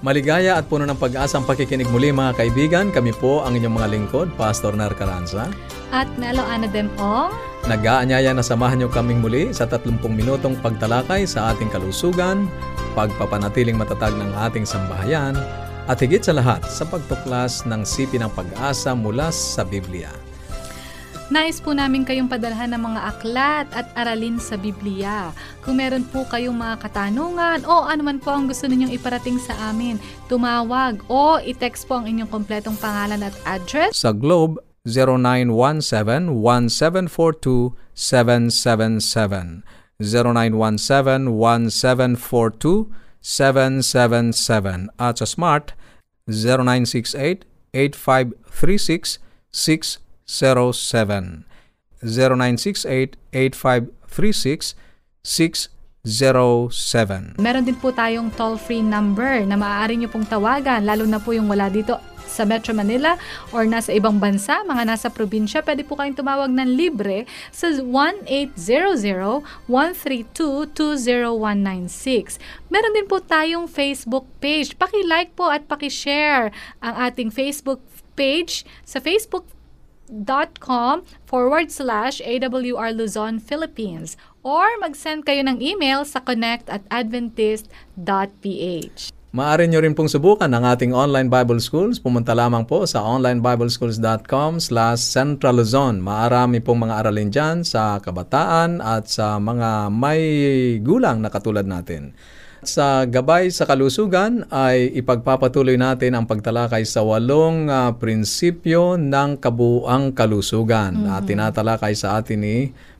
Maligaya at puno ng pag-asang pakikinig muli mga kaibigan. Kami po ang inyong mga lingkod, Pastor Nar Caranza. At Melo Ana Demong. Nag-aanyaya na samahan niyo kaming muli sa 30 minutong pagtalakay sa ating kalusugan, pagpapanatiling matatag ng ating sambahayan, at higit sa lahat sa pagtuklas ng sipi ng pag-asa mula sa Biblia. Nais po namin kayong padalhan ng mga aklat at aralin sa Biblia. Kung meron po kayong mga katanungan o anuman po ang gusto ninyong iparating sa amin, tumawag o i-text po ang inyong kompletong pangalan at address Sa Globe, 0917-1742-777. 0917-1742-777. At sa Smart, 0968-8536-607. 0968-8536-607. Meron din po tayong toll-free number na maaari nyo pong tawagan, lalo na po yung wala dito sa Metro Manila or nasa ibang bansa, mga nasa probinsya, pwede po kayong tumawag ng libre sa 1-800-132-20196. Meron din po tayong Facebook page. Paki-like po at paki-share ang ating Facebook page sa Facebook com forward slash AWR Luzon, Philippines or mag-send kayo ng email sa connect at adventist.ph. Maaari nyo rin pong subukan ang ating online Bible Schools. Pumunta lamang po sa onlineBibleschools.com slash Central Luzon. Maarami pong mga aralin dyan sa kabataan at sa mga may gulang na katulad natin. Sa gabay sa kalusugan ay ipagpapatuloy natin ang pagtalakay sa walong uh, prinsipyo ng kabuang kalusugan. Mm-hmm. At tinatalakay sa atin ni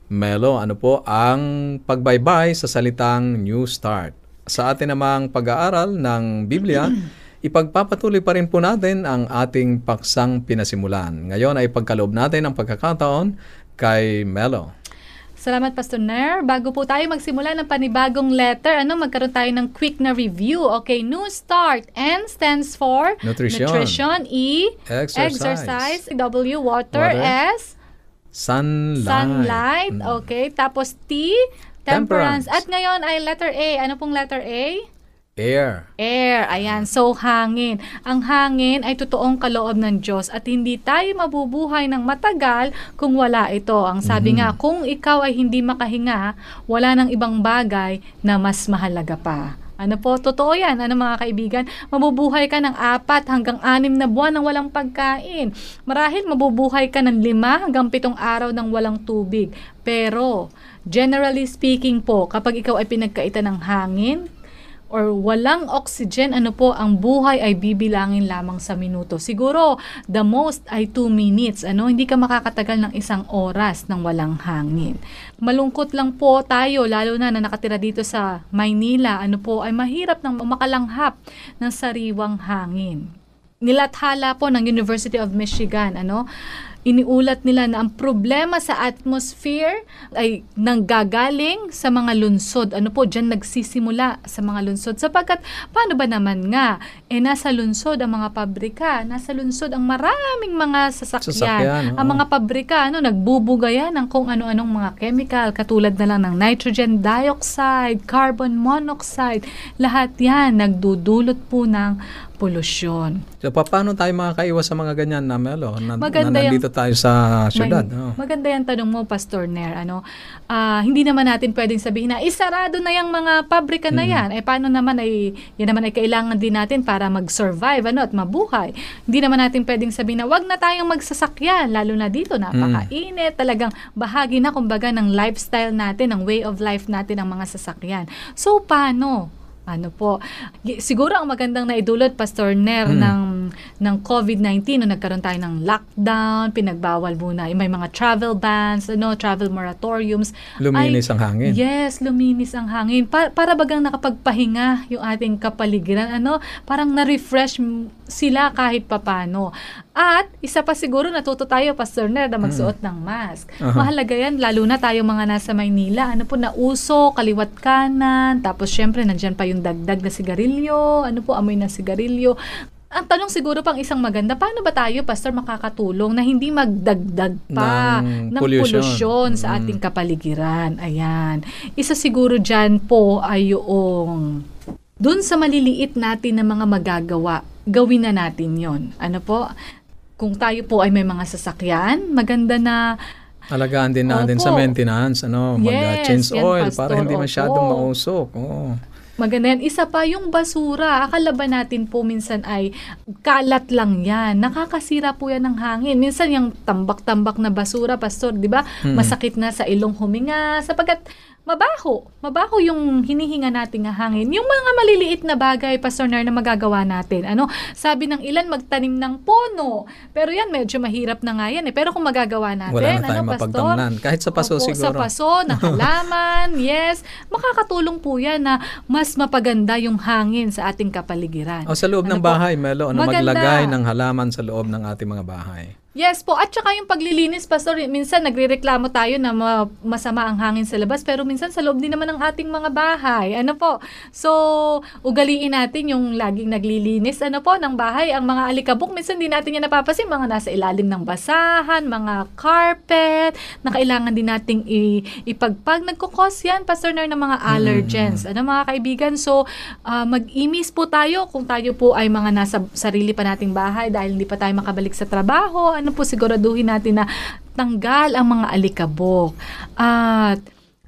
Melo, ano po, ang pagbaybay sa salitang New Start. Sa atin namang pag-aaral ng Biblia, ipagpapatuloy pa rin po natin ang ating paksang pinasimulan. Ngayon ay pagkaloob natin ang pagkakataon kay Melo. Salamat, Pastor Nair. Bago po tayo magsimula ng panibagong letter, ano, magkaroon tayo ng quick na review. Okay, New Start. N stands for Nutrition. Nutrition. E, Exercise. exercise. W, water. Water. S, Sunlight. sunlight. Mm. Okay, tapos T, temperance. Temperance. At ngayon ay letter A. Ano pong letter A? Air. Air, ayan. So, hangin. Ang hangin ay totoong kaloob ng Diyos at hindi tayo mabubuhay ng matagal kung wala ito. Ang sabi nga, kung ikaw ay hindi makahinga, wala nang ibang bagay na mas mahalaga pa. Ano po, totoo yan. Ano mga kaibigan, mabubuhay ka ng apat hanggang anim na buwan ng walang pagkain. Marahil mabubuhay ka ng lima hanggang pitong araw ng walang tubig. Pero, generally speaking po, kapag ikaw ay pinagkaitan ng hangin, or walang oxygen, ano po, ang buhay ay bibilangin lamang sa minuto. Siguro, the most ay 2 minutes. Ano, hindi ka makakatagal ng isang oras ng walang hangin. Malungkot lang po tayo, lalo na na nakatira dito sa Maynila, ano po, ay mahirap nang makalanghap ng sariwang hangin. Nilathala po ng University of Michigan, ano, iniulat nila na ang problema sa atmosphere ay nanggagaling sa mga lunsod. Ano po, dyan nagsisimula sa mga lunsod. Sapagkat, paano ba naman nga? Eh, nasa lunsod ang mga pabrika, nasa lunsod ang maraming mga sasakyan. Sasakyan, ang mga pabrika, ano, nagbubuga yan ng kung ano-anong mga chemical, katulad na lang ng nitrogen dioxide, carbon monoxide, lahat yan nagdudulot po ng polusyon. So, pa- paano tayo makakaiwas sa mga ganyan na Melo? Na, Maganda na nandito tayo sa syudad. May- Oh. Maganda yung tanong mo, Pastor Nair. Ano, ah, hindi naman natin pwedeng sabihin na isarado na yung mga pabrika na yan. Eh, paano naman ay, yan naman ay kailangan din natin para mag-survive ano, at mabuhay. Hindi naman natin pwedeng sabihin na wag na tayong magsasakyan, lalo na dito, napakainit. Talagang bahagi na, kumbaga, ng lifestyle natin, ng way of life natin ang mga sasakyan. So, paano? Ano po? Siguro ang magandang naidulot Pastor Ner Mm. ng ng COVID-19 no nagkaroon tayo ng lockdown, pinagbawal muna, may mga travel bans, ano, travel moratoriums. Luminis ang hangin. Yes, luminis ang hangin. Pa- para bagang nakapagpahinga yung ating kapaligiran. Ano, parang na-refresh sila kahit papano. At isa pa siguro natuto tayo, Pastor Ner, na magsuot ng mask. Aha. Mahalaga yan, lalo na tayo mga nasa Maynila. Ano po, nauso, kaliwat kanan. Tapos syempre, nandyan pa yung dagdag na sigarilyo. Ano po, amoy na sigarilyo. Ang tanong siguro pang isang maganda, paano ba tayo, Pastor, makakatulong na hindi magdagdag pa Ng ng, pollution. sa Mm. ating kapaligiran? Ayan. Isa siguro dyan po ay yung dun sa maliliit natin na mga magagawa, gawin na natin yon. Ano po? Kung tayo po ay may mga sasakyan, maganda na Alagaan din natin Opo. sa maintenance, ano, Yes, mag-change yan, oil Pastor, para hindi opo. masyadong mausok. Oo. Maganda yan. Isa pa yung basura. Akala ba natin po minsan ay kalat lang yan. Nakakasira po yan ng hangin. Minsan yung tambak-tambak na basura, pastor, di ba? Mm. Masakit na sa ilong huminga sapagkat mabaho. Mabaho yung hinihinga nating hangin. Yung mga maliliit na bagay, Pastor Nar, na magagawa natin. Ano, sabi ng ilan, magtanim ng pono. Pero yan, medyo mahirap na nga yan. Eh. Pero kung magagawa natin, Wala na ano, Pastor? Kahit sa paso Opo, siguro. Sa paso, ng halaman, yes. Makakatulong po yan na mas mapaganda yung hangin sa ating kapaligiran. O sa loob Ano ng po? bahay, Melo, ano, Maganda. maglagay ng halaman sa loob ng ating mga bahay. Yes po. At saka yung paglilinis, Pastor, minsan nagrereklamo tayo na ma- masama ang hangin sa labas, pero minsan sa loob din naman ng ating mga bahay. Ano po? So, ugaliin natin yung laging naglilinis, ano po, ng bahay. Ang mga alikabok, minsan di natin yan napapasin, mga nasa ilalim ng basahan, mga carpet, na kailangan din nating i- ipagpag. Nagkukos yan, Pastor, Nar, ng mga allergens. Ano mga kaibigan? So, ah, mag-imis po tayo kung tayo po ay mga nasa sarili pa nating bahay dahil hindi pa tayo makabalik sa trabaho. Ano po, siguraduhin natin na tanggal ang mga alikabok. At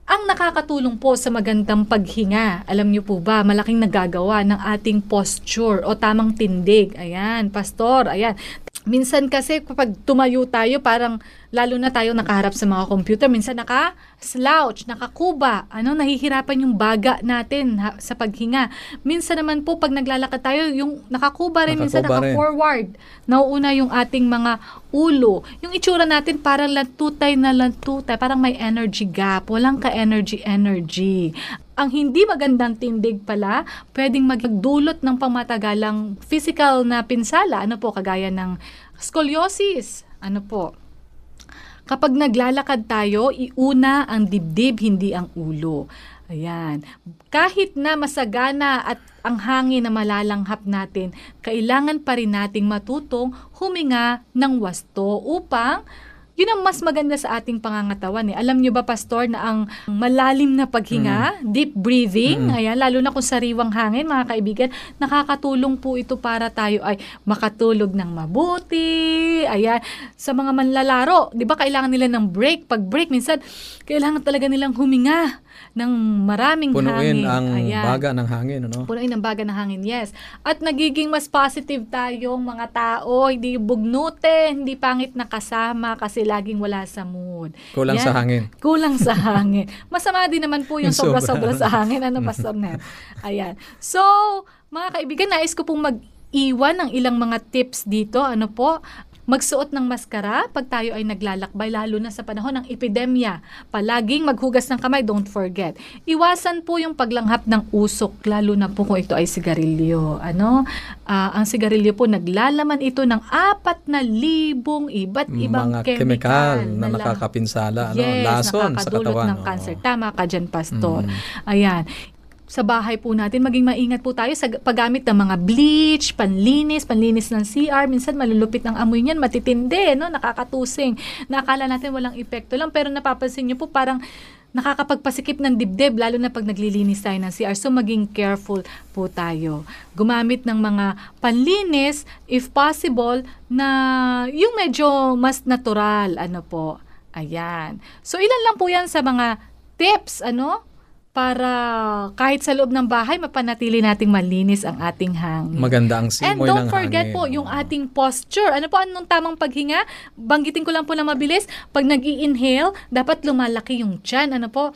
ang nakakatulong po sa magandang paghinga, alam niyo po ba, malaking nagagawa ng ating posture o tamang tindig. Ayan, pastor, ayan. Minsan kasi kapag tumayo tayo, parang lalo na tayo nakaharap sa mga computer, minsan naka-slouch, nakakuba, ano, nahihirapan yung baga natin ha, sa paghinga. Minsan naman po, pag naglalakad tayo, yung nakakuba rin, minsan Nakakuba rin. naka-forward. Nauuna yung ating mga ulo. Yung itsura natin parang lantutay na lantutay, parang may energy gap, walang ka-energy-energy. Ang hindi magandang tindig pala, pwedeng magdulot ng pamatagalang physical na pinsala. Ano po, kagaya ng scoliosis. Ano po, Kapag naglalakad tayo, iuna ang dibdib, hindi ang ulo. Ayan. Kahit na masagana at ang hangin na malalanghap natin, kailangan pa rin nating matutong huminga ng wasto upang yun ang mas maganda sa ating pangangatawan eh. Alam nyo ba, Pastor, na ang malalim na paghinga, deep breathing, Mm. ayan, lalo na kung sariwang hangin, mga kaibigan, nakakatulong po ito para tayo ay makatulog ng mabuti, ayan, sa mga manlalaro, di ba kailangan nila ng break, pag break, minsan, kailangan talaga nilang huminga ng maraming Punuin hangin. ang Ayan. baga ng hangin, ano? Punuin ang baga ng hangin, yes. At nagiging mas positive tayong mga tao, hindi bugnute, hindi pangit na kasama kasi laging wala sa mood. Kulang Yan. sa hangin. Kulang sa hangin. Masama din naman po yung Yung sobra. sobra-sobra sa hangin. Ano, Pastor Ned? Ayan. So, mga kaibigan, nais ko pong mag-iwan ng ilang mga tips dito. Ano po? Magsuot ng maskara pag tayo ay naglalakbay, lalo na sa panahon ng epidemya. Palaging maghugas ng kamay, don't forget. Iwasan po yung paglanghap ng usok, lalo na po kung ito ay sigarilyo. Ano? Ah, ang sigarilyo po, naglalaman ito ng apat na libong iba't ibang mga chemical, chemical na lang- nakakapinsala, ano? Yes, Lason sa katawan. ng cancer. Tama ka dyan, Pastor. Mm. Ayan. Sa bahay po natin, maging maingat po tayo sa paggamit ng mga bleach, panlinis, panlinis ng CR. Minsan malulupit ng amoy niyan, matitindi, no? nakakatusing. Nakala natin walang epekto lang, pero napapansin niyo po parang nakakapagpasikip ng dibdib, lalo na pag naglilinis tayo ng CR. So, maging careful po tayo. Gumamit ng mga panlinis, if possible, na yung medyo mas natural, ano po. Ayan. So, ilan lang po yan sa mga tips, ano? Para kahit sa loob ng bahay, mapanatili nating malinis ang ating hangin. Maganda ang And simoy don't ng forget hangin. po yung ating posture. Ano po anong tamang paghinga? Banggitin ko lang po na mabilis. Pag nag inhale dapat lumalaki yung tiyan. Ano po?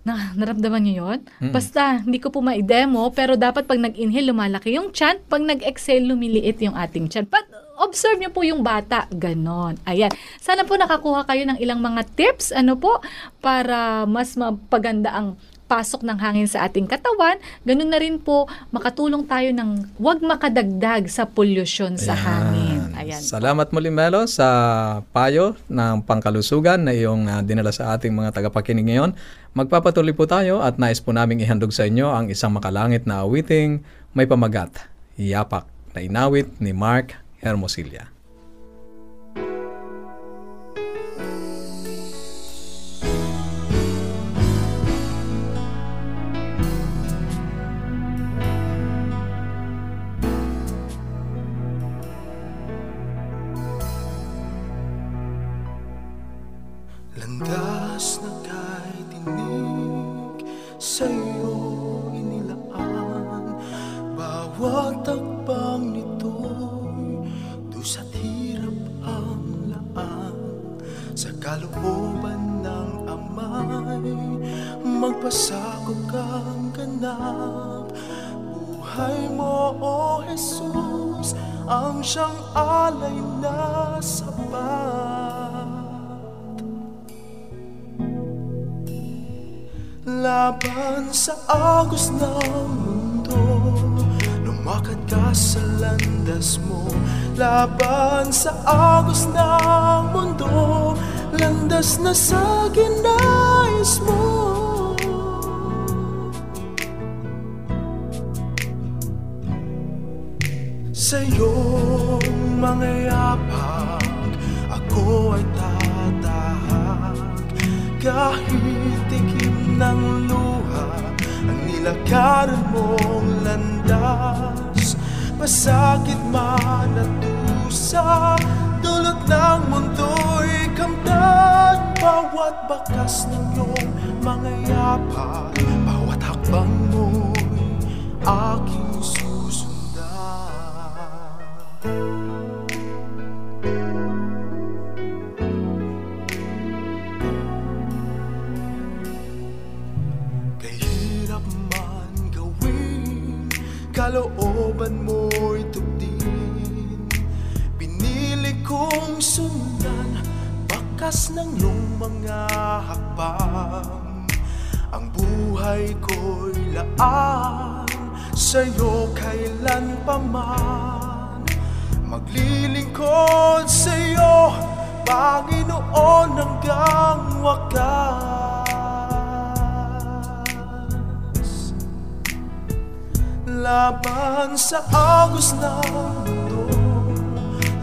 Na, naramdaman niyo? Mm. Basta, hindi ko po ma-demo, pero dapat pag nag-inhale, lumalaki yung chan. Pag nag-exhale, lumiliit yung ating chan. But, observe niyo po yung bata. Ganon. Ayan. Sana po nakakuha kayo ng ilang mga tips, ano po, para mas mapaganda ang pasok ng hangin sa ating katawan. Ganun na rin po, makatulong tayo ng wag makadagdag sa pollution sa Ayan. hangin. Ayan. Salamat muli Melo sa payo ng pangkalusugan na iyong ah, dinala sa ating mga tagapakinig ngayon. Magpapatuloy po tayo at nais po naming ihandog sa inyo ang isang makalangit na awiting may pamagat, Yapak, na inawit ni Mark Hermosilla. Landas Laban sa agos ng mundo. Lumakad ka sa landas mo Laban sa agos ng mundo. Landas na sa ginais mo. Sa iyong mga yapak Ako ay tatahak Kahit tikim ng Ang nilakaran mong landas. Masakit man at dusa Dulot ng mundo'y kamtan. Bawat bakas ng iyong mga yapak Bawat hakbang mo'y aking susundan Bakas ng iyong mga hakbang. Ang buhay ko'y laan Sa'yo kailan pa man Maglilingkod sa'yo. Panginoon hanggang wakas. Laban sa agos ng mundo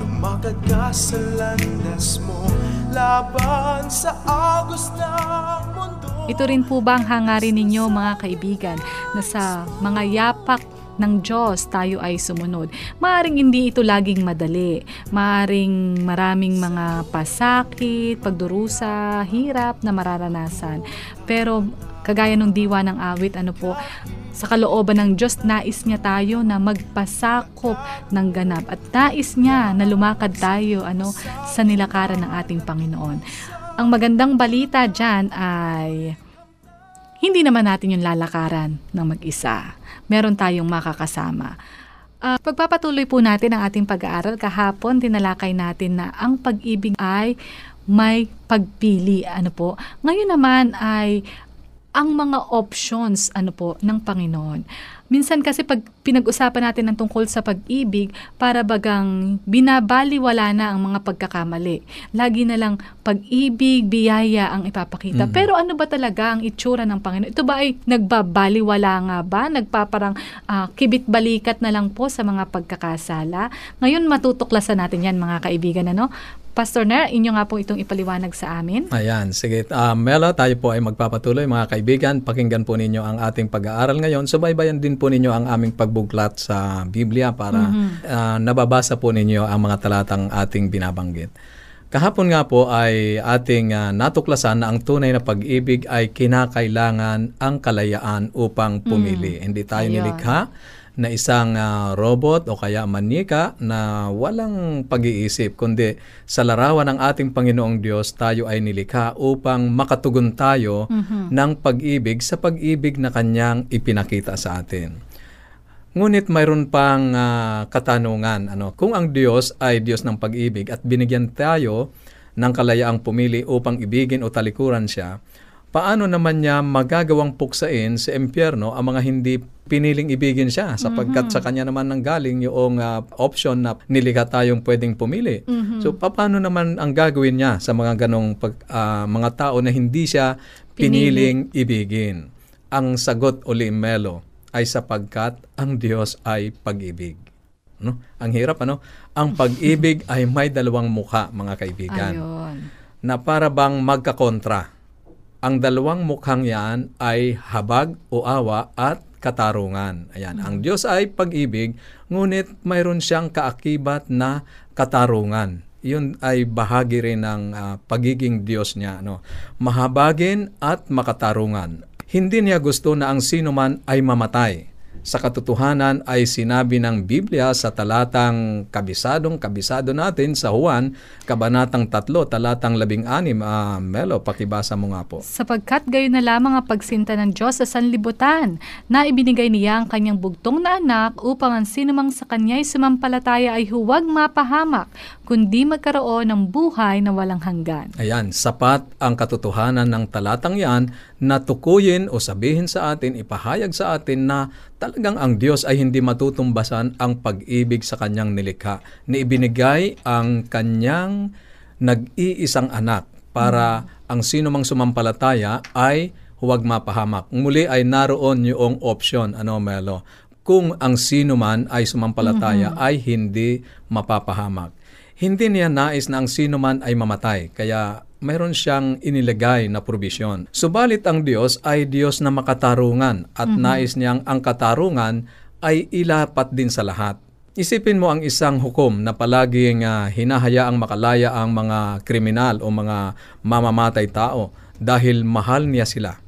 Lumakad ka sa landas mo Laban sa agos ng mundo Ito rin po ba ang hangarin ninyo mga kaibigan na sa mga yapak ng Diyos tayo ay sumunod. Maaring hindi ito laging madali. Maaring maraming mga pasakit, pagdurusa, hirap na mararanasan. Pero kagaya ng diwa ng awit, ano po, sa kalooban ng Diyos, nais niya tayo na magpasakop ng ganap at nais niya na lumakad tayo ano sa nilakaran ng ating Panginoon. Ang magandang balita dyan ay hindi naman natin yung lalakaran ng mag-isa. Meron tayong makakasama. Ah, pagpapatuloy po natin ang ating pag-aaral, kahapon tinalakay natin na ang pag-ibig ay may pagpili. Ano po? Ngayon naman ay ang mga options ano po ng Panginoon. Minsan kasi pag pinag-usapan natin ng tungkol sa pag-ibig, para bagang binabaliwala na ang mga pagkakamali. Lagi na lang pag-ibig, biyaya ang ipapakita. Mhm. Pero ano ba talaga ang itsura ng Panginoon? Ito ba ay nagbabaliwala nga ba? Nagpaparang ah, kibit-balikat na lang po sa mga pagkakasala? Ngayon matutuklasan natin yan mga kaibigan. Ano? Pastor Ner, inyo nga po itong ipaliwanag sa amin. Ayan, sige. Uh, Melo, tayo po ay magpapatuloy mga kaibigan. Pakinggan po ninyo ang ating pag-aaral ngayon. Subaybayan din po ninyo ang aming pagbuglat sa Biblia para ah, nababasa po ninyo ang mga talatang ating binabanggit. Kahapon nga po ay ating ah, natuklasan na ang tunay na pag-ibig ay kinakailangan ang kalayaan upang pumili. Hindi tayo Ayun. nilikha na isang ah, robot o kaya manika na walang pag-iisip kundi sa larawan ng ating Panginoong Diyos tayo ay nilikha upang makatugon tayo ng pag-ibig sa pag-ibig na kanyang ipinakita sa atin. Ngunit mayroon pang ah, katanungan, ano, kung ang Diyos ay Diyos ng pag-ibig at binigyan tayo ng kalayaang pumili upang ibigin o talikuran siya, paano naman niya magagawang puksain sa impyerno ang mga hindi piniling ibigin siya sapagkat sa kanya naman nanggaling yung ah, option na nilikha tayong pwedeng pumili. So paano naman ang gagawin niya sa mga ganong pag, ah, mga tao na hindi siya piniling ibigin? Ang sagot uli Melo ay sapagkat ang Diyos ay pag-ibig. No? Ang hirap ano? Ang pag-ibig ay may dalawang mukha, mga kaibigan Ayun. na para bang magkakontra. Ang dalawang mukhang yan ay habag o awa at katarungan. Ayan, ang Diyos ay pag-ibig, ngunit mayroon siyang kaakibat na katarungan. Yun ay bahagi rin ng ah, pagiging Diyos niya. No? Mahabagin at makatarungan. Hindi niya gusto na ang sino man ay mamatay. Sa katotohanan ay sinabi ng Biblia sa talatang kabisadong kabisado natin sa Juan, kabanatang 3, talatang 16. Ah, Melo, pakibasa mo nga po. Sapagkat gayon na lamang ang pagsinta ng Diyos sa sanlibutan, na ibinigay niya ang kanyang bugtong na anak upang ang sinumang sa kanya'y sumampalataya ay huwag mapahamak, kundi magkaroon ng buhay na walang hanggan. Ayan, sapat ang katotohanan ng talatang yan na tukuyin o sabihin sa atin, ipahayag sa atin na talagang ang Diyos ay hindi matutumbasan ang pag-ibig sa kanyang nilikha. Ni ibinigay ang kanyang nag-iisang anak para ang sino mang sumampalataya ay huwag mapahamak. Muli ay naroon yung option, ano Melo, kung ang sino man ay sumampalataya ay hindi mapapahamak. Hindi niya nais na ang sino man ay mamatay, kaya mayroon siyang inilagay na probisyon. Subalit ang Diyos ay Diyos na makatarungan at nais niyang ang katarungan ay ilapat din sa lahat. Isipin mo ang isang hukom na palaging ah, hinahayaang makalaya ang mga kriminal o mga mamamatay tao dahil mahal niya sila.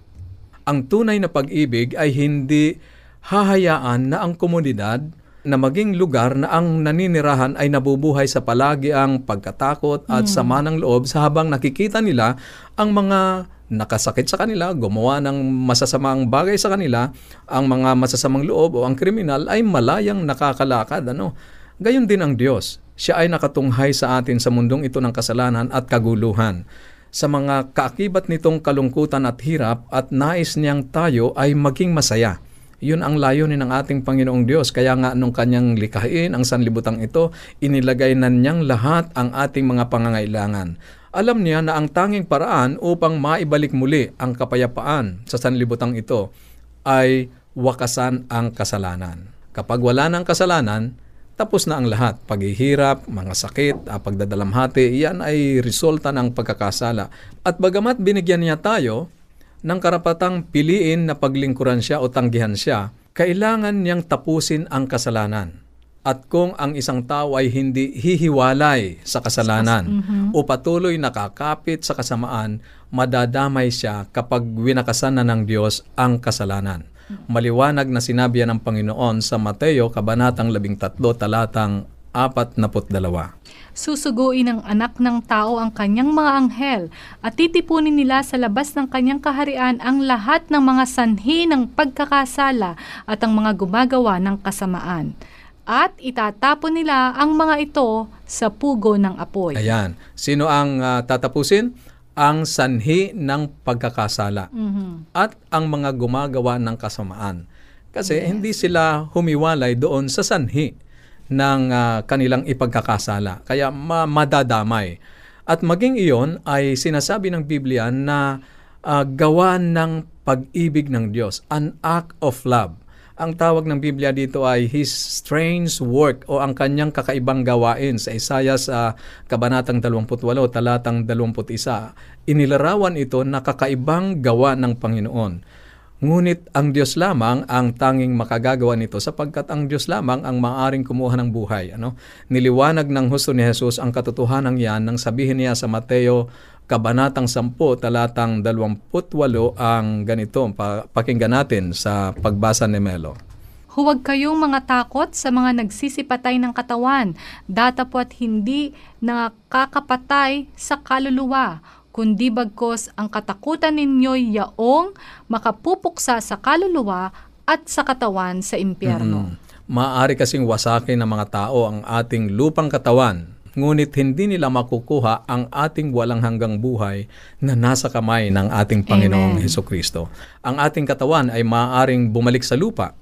Ang tunay na pag-ibig ay hindi hahayaan na ang komunidad na maging lugar na ang naninirahan ay nabubuhay sa palagi ang pagkatakot at sama ng loob sa habang nakikita nila ang mga nakasakit sa kanila, gumawa ng masasamang bagay sa kanila, ang mga masasamang loob o ang kriminal ay malayang nakakalakad. Ano? Gayon din ang Diyos. Siya ay nakatunghay sa atin sa mundong ito ng kasalanan at kaguluhan. Sa mga kaakibat nitong kalungkutan at hirap at nais niyang tayo ay maging masaya. Yun ang layunin ng ating Panginoong Diyos. Kaya nga nung kanyang likhain ang sanlibutan ito, inilagay na niyang lahat ang ating mga pangangailangan. Alam niya na ang tanging paraan upang maibalik muli ang kapayapaan sa sanlibutan ito ay wakasan ang kasalanan. Kapag wala ng kasalanan, tapos na ang lahat. Paghihirap, mga sakit, ah, pagdadalamhati, yan ay resulta ng pagkakasala. At bagamat binigyan niya tayo ng karapatang piliin na paglingkuran siya o tanggihan siya, kailangan niyang tapusin ang kasalanan. At kung ang isang tao ay hindi hihiwalay sa kasalanan o patuloy nakakapit sa kasamaan, madadamay siya kapag winakasan na ng Diyos ang kasalanan. Maliwanag na sinabi ng Panginoon sa Mateo, Kabanatang 13, talatang 42. Susuguin ng anak ng tao ang kanyang mga anghel at titipunin nila sa labas ng kanyang kaharian ang lahat ng mga sanhi ng pagkakasala at ang mga gumagawa ng kasamaan. At itatapon nila ang mga ito sa pugo ng apoy. Ayan. Sino ang ah, tatapusin? Ang sanhi ng pagkakasala Mhm. at ang mga gumagawa ng kasamaan. Kasi hindi sila humiwalay doon sa sanhi ng ah, kanilang ipagkakasala. Kaya ma- madadamay. At maging iyon ay sinasabi ng Biblia na ah, gawa ng pag-ibig ng Diyos, an act of love. Ang tawag ng Biblia dito ay His strange work o ang kanyang kakaibang gawain sa Isaiah sa Kabanatang 28, talatang 21. Inilarawan ito na kakaibang gawa ng Panginoon. Ngunit ang Diyos lamang ang tanging makagagawa nito sapagkat ang Diyos lamang ang maaring kumuha ng buhay. Ano? Niliwanag ng husto ni Jesus ang katotohanan yan nang sabihin niya sa Mateo Kabanatang 10, talatang 28 ang ganito. Pa- pakinggan natin sa pagbasa ni Melo. Huwag kayong mga takot sa mga nagsisipatay ng katawan, datapwat hindi nakakapatay sa kaluluwa, kundi bagkos ang katakutan ninyo'y yaong makapupuksa sa kaluluwa at sa katawan sa impyerno. Mm. Maaari kasing wasakin ng mga tao ang ating lupang katawan, ngunit hindi nila makukuha ang ating walang hanggang buhay na nasa kamay ng ating Panginoong Amen. Heso Kristo. Ang ating katawan ay maaaring bumalik sa lupa,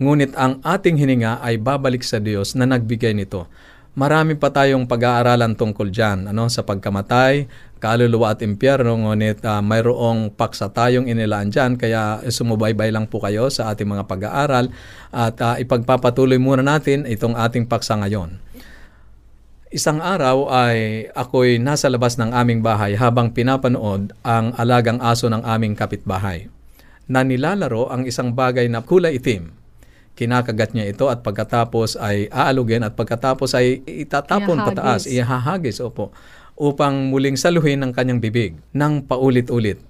ngunit ang ating hininga ay babalik sa Diyos na nagbigay nito. Marami pa tayong pag-aaralan tungkol dyan, ano, sa pagkamatay, kaluluwa at impyerno, ngunit ah, mayroong paksa tayong inilaan dyan, kaya sumubaybay lang po kayo sa ating mga pag-aaral at ah, ipagpapatuloy muna natin itong ating paksa ngayon. Isang araw ay ako'y nasa labas ng aming bahay habang pinapanood ang alagang aso ng aming kapitbahay na nilalaro ang isang bagay na kulay itim. Kinakagat niya ito at pagkatapos ay aalugin at pagkatapos ay itatapon Ihahagis. pataas, ihahagis, opo, upang muling saluhin ng kanyang bibig ng paulit-ulit.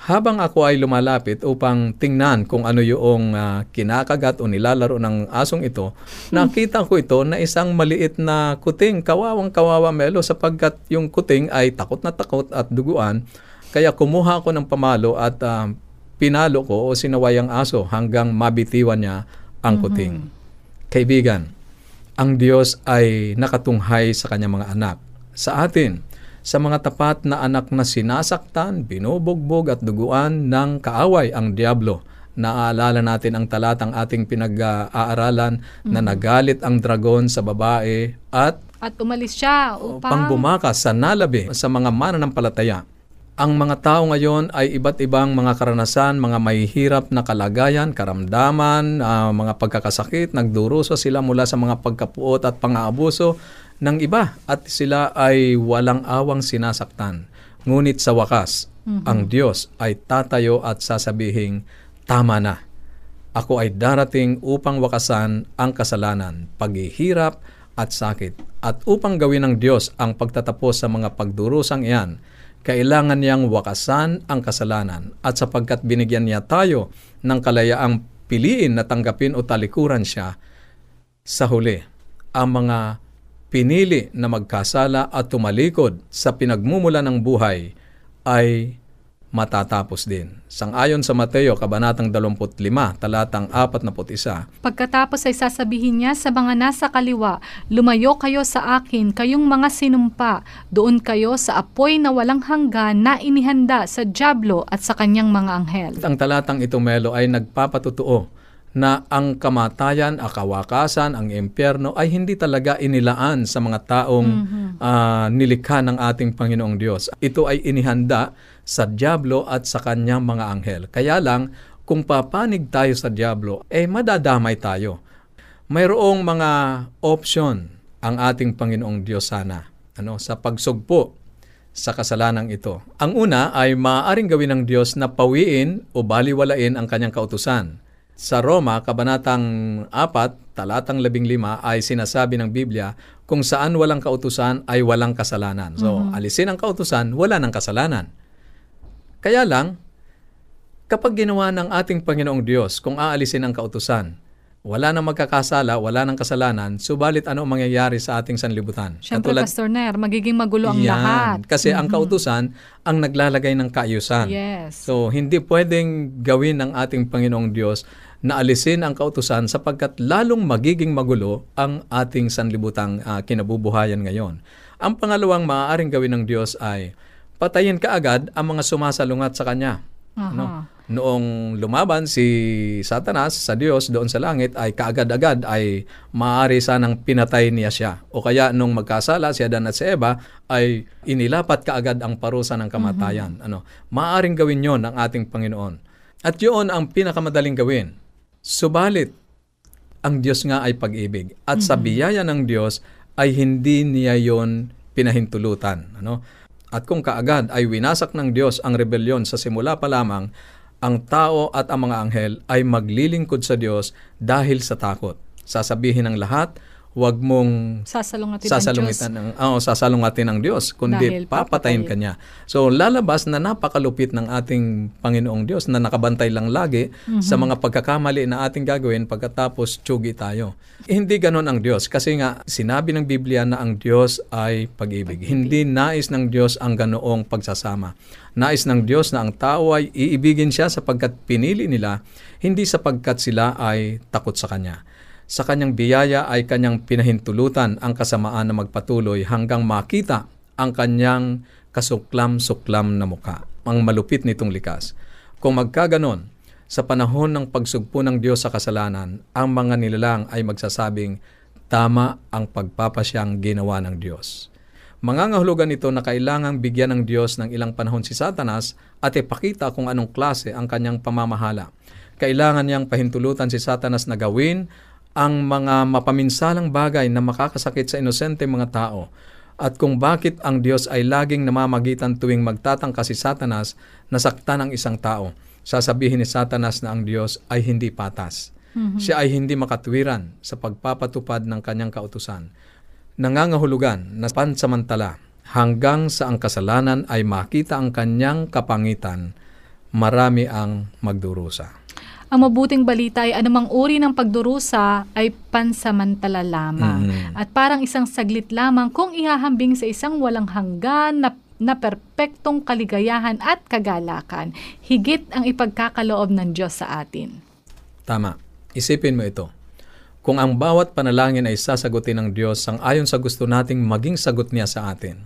Habang ako ay lumalapit upang tingnan kung ano yung ah, kinakagat o nilalaro ng asong ito, nakita ko ito na isang maliit na kuting, kawawang kawawa melo sapagkat yung kuting ay takot na takot at duguan. Kaya kumuha ako ng pamalo at ah, pinalo ko o sinaway ang aso hanggang mabitiwan niya ang kuting. Kaibigan, ang Diyos ay nakatunghay sa kanyang mga anak. Sa atin, sa mga tapat na anak na sinasaktan, binubugbog at duguan ng kaaway ang Diablo. Naaalala natin ang talatang ating pinag-aaralan na nagalit ang dragon sa babae at At umalis siya pang upang bumakas sa nalabi sa mga mananampalataya. Ang mga tao ngayon ay iba't ibang mga karanasan, mga mahihirap na kalagayan, karamdaman, ah, mga pagkakasakit, nagduruso sila mula sa mga pagkapuot at pang-aabuso ng iba at sila ay walang awang sinasaktan. Ngunit sa wakas, ang Diyos ay tatayo at sasabihing, tama na. Ako ay darating upang wakasan ang kasalanan, paghihirap at sakit. At upang gawin ng Diyos ang pagtatapos sa mga pagdurusang iyan, kailangan niyang wakasan ang kasalanan. At sapagkat binigyan niya tayo ng kalayaang piliin na tanggapin o talikuran siya, sa huli, ang mga pinili na magkasala at tumalikod sa pinagmumula ng buhay ay matatapos din. Sangayon sa Mateo, Kabanatang 25, talatang 41, Pagkatapos ay sasabihin niya sa mga nasa kaliwa, Lumayo kayo sa akin, kayong mga sinumpa, doon kayo sa apoy na walang hanggan na inihanda sa Diablo at sa kanyang mga anghel. Ang talatang ito, Melo, ay nagpapatutuo na ang kamatayan, ang kawakasan, ang impyerno ay hindi talaga inilaan sa mga taong ah, nilikha ng ating Panginoong Diyos. Ito ay inihanda sa Diablo at sa kanyang mga anghel. Kaya lang, kung papanig tayo sa Diablo, eh madadamay tayo. Mayroong mga option ang ating Panginoong Diyos sana ano, sa pagsugpo sa kasalanang ito. Ang una ay maaaring gawin ng Diyos na pawiin o baliwalain ang kanyang kautusan. Sa Roma, Kabanatang 4, Talatang 15 ay sinasabi ng Biblia, kung saan walang kautusan ay walang kasalanan. So, alisin ang kautusan, wala ng kasalanan. Kaya lang, kapag ginawa ng ating Panginoong Diyos, kung aalisin ang kautusan, wala nang magkakasala, wala nang kasalanan, subalit ano ang mangyayari sa ating sanlibutan? Siyempre, Katulad- Pastor Nair, magiging magulo ang Yan. lahat. Kasi ang kautusan ang naglalagay ng kaayusan. Yes. So, hindi pwedeng gawin ng ating Panginoong Diyos na alisin ang kautusan sapagkat lalong magiging magulo ang ating sanlibutang ah, kinabubuhayan ngayon. Ang pangalawang maaaring gawin ng Diyos ay patayin kaagad ang mga sumasalungat sa Kanya. Aha. No? Noong lumaban si Satanas sa Diyos doon sa langit ay kaagad-agad ay maaari sanang pinatay niya siya. O kaya nung magkasala si Adan at si Eva ay inilapat kaagad ang parusa ng kamatayan. Ano? Maaaring gawin yon ng ating Panginoon. At yun ang pinakamadaling gawin. Subalit, ang Diyos nga ay pag-ibig. At sa biyaya ng Diyos ay hindi niya yon pinahintulutan. Ano? At kung kaagad ay winasak ng Diyos ang rebelyon sa simula pa lamang, ang tao at ang mga anghel ay maglilingkod sa Diyos dahil sa takot. Sasabihin ng lahat, Huwag mong Sasalungatin sasalungitan ng oh, sasalungatin ng Diyos kundi Dahil papatayin papatayin. kanya. So lalabas na napakalupit ng ating Panginoong Diyos na nakabantay lang lagi sa mga pagkakamali na ating gagawin pagkatapos tsugi tayo. Hindi ganon ang Diyos kasi nga sinabi ng Biblia na ang Diyos ay pag-ibig. Hindi nais ng Diyos ang ganoong pagsasama. Nais ng Diyos na ang tao ay iibigin siya sapagkat pinili nila, hindi sapagkat sila ay takot sa Kanya. Sa kanyang biyaya ay kanyang pinahintulutan ang kasamaan na magpatuloy hanggang makita ang kanyang kasuklam-suklam na muka, ang malupit nitong likas. Kung magkaganon, sa panahon ng pagsugpo ng Diyos sa kasalanan, ang mga nilalang ay magsasabing, tama ang pagpapasyang ginawa ng Diyos. Mangangahulugan ito na kailangang bigyan ng Diyos ng ilang panahon si Satanas at ipakita kung anong klase ang kanyang pamamahala. Kailangan niyang pahintulutan si Satanas na gawin ang mga mapaminsalang bagay na makakasakit sa inosente mga tao at kung bakit ang Diyos ay laging namamagitan tuwing magtatangka si Satanas na saktan ang isang tao. Sasabihin ni Satanas na ang Diyos ay hindi patas. Siya ay hindi makatwiran sa pagpapatupad ng kanyang kautusan. Nangangahulugan na pansamantala hanggang sa ang kasalanan ay makita ang kanyang kapangitan, marami ang magdurusa. Ang mabuting balita ay anumang uri ng pagdurusa ay pansamantala lamang. Mm. At parang isang saglit lamang kung ihahambing sa isang walang hanggan na na perpektong kaligayahan at kagalakan, higit ang ipagkakaloob ng Diyos sa atin. Tama. Isipin mo ito. Kung ang bawat panalangin ay sasagutin ng Diyos sang ayon sa gusto nating maging sagot niya sa atin,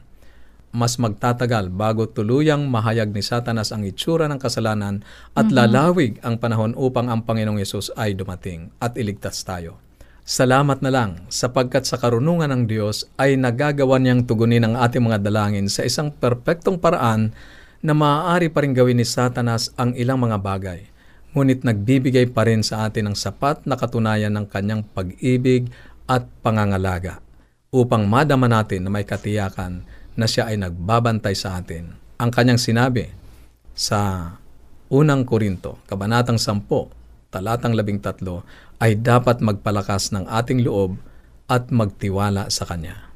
mas magtatagal bago tuluyang mahayag ni Satanas ang itsura ng kasalanan at lalawig ang panahon upang ang Panginoong Yesus ay dumating at iligtas tayo. Salamat na lang sapagkat sa karunungan ng Diyos ay nagagawa niyang tugunin ang ating mga dalangin sa isang perpektong paraan na maaari pa rin gawin ni Satanas ang ilang mga bagay. Ngunit nagbibigay pa rin sa atin ng sapat na katunayan ng kanyang pag-ibig at pangangalaga upang madama natin na may katiyakan na siya ay nagbabantay sa atin. Ang kanyang sinabi sa unang Korinto, Kabanatang 10, talatang 13, ay dapat magpalakas ng ating loob at magtiwala sa Kanya.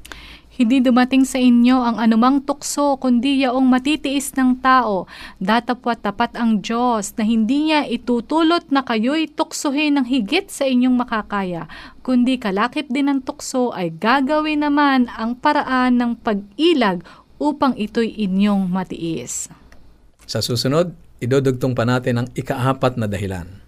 Hindi dumating sa inyo ang anumang tukso, kundi yaong matitiis ng tao. Datapwat tapat ang Diyos na hindi niya itutulot na kayo'y tuksohin ng higit sa inyong makakaya, kundi kalakip din ng tukso ay gagawin naman ang paraan ng pag-ilag upang ito'y inyong matiis. Sa susunod, idudugtong pa natin ang ikaapat na dahilan.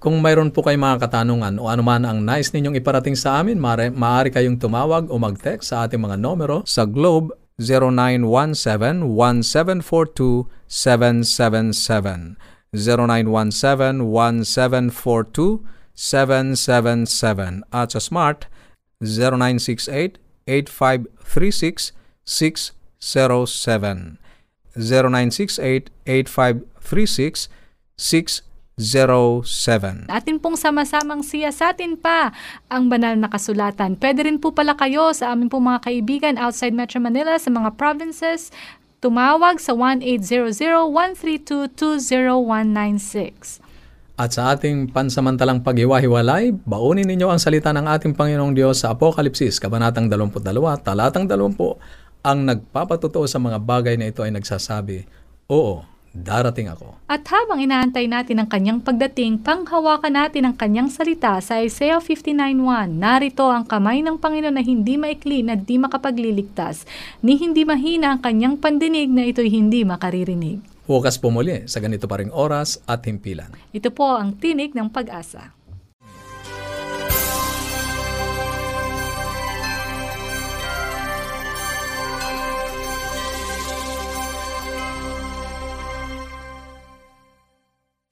Kung mayroon po kayong mga katanungan o anuman ang nais ninyong iparating sa amin, maaari, maaari kayong tumawag o mag-text sa ating mga numero sa Globe 0917-1742-777. 0917-1742-777 at sa Smart 0968-8536-607. 0968-8536-607. Atin pong sama-samang siyasatin pa ang banal na kasulatan. Pwede rin po pala kayo sa aming pong mga kaibigan outside Metro Manila sa mga provinces. Tumawag sa 1-800-132-20196. At sa ating pansamantalang paghiwa-hiwalay, baunin ninyo ang salita ng ating Panginoong Diyos sa Apokalipsis, Kabanatang 22, Talatang 20, ang nagpapatotoo sa mga bagay na ito ay nagsasabi, Oo, darating ako. At habang inaantay natin ang kanyang pagdating, panghawakan natin ang kanyang salita sa Isaiah 59.1. Narito ang kamay ng Panginoon na hindi maikli na di makapagliligtas, ni hindi mahina ang kanyang pandinig na ito'y hindi makaririnig. Hukas po muli sa ganito pa ring oras at himpilan. Ito po ang tinig ng pag-asa.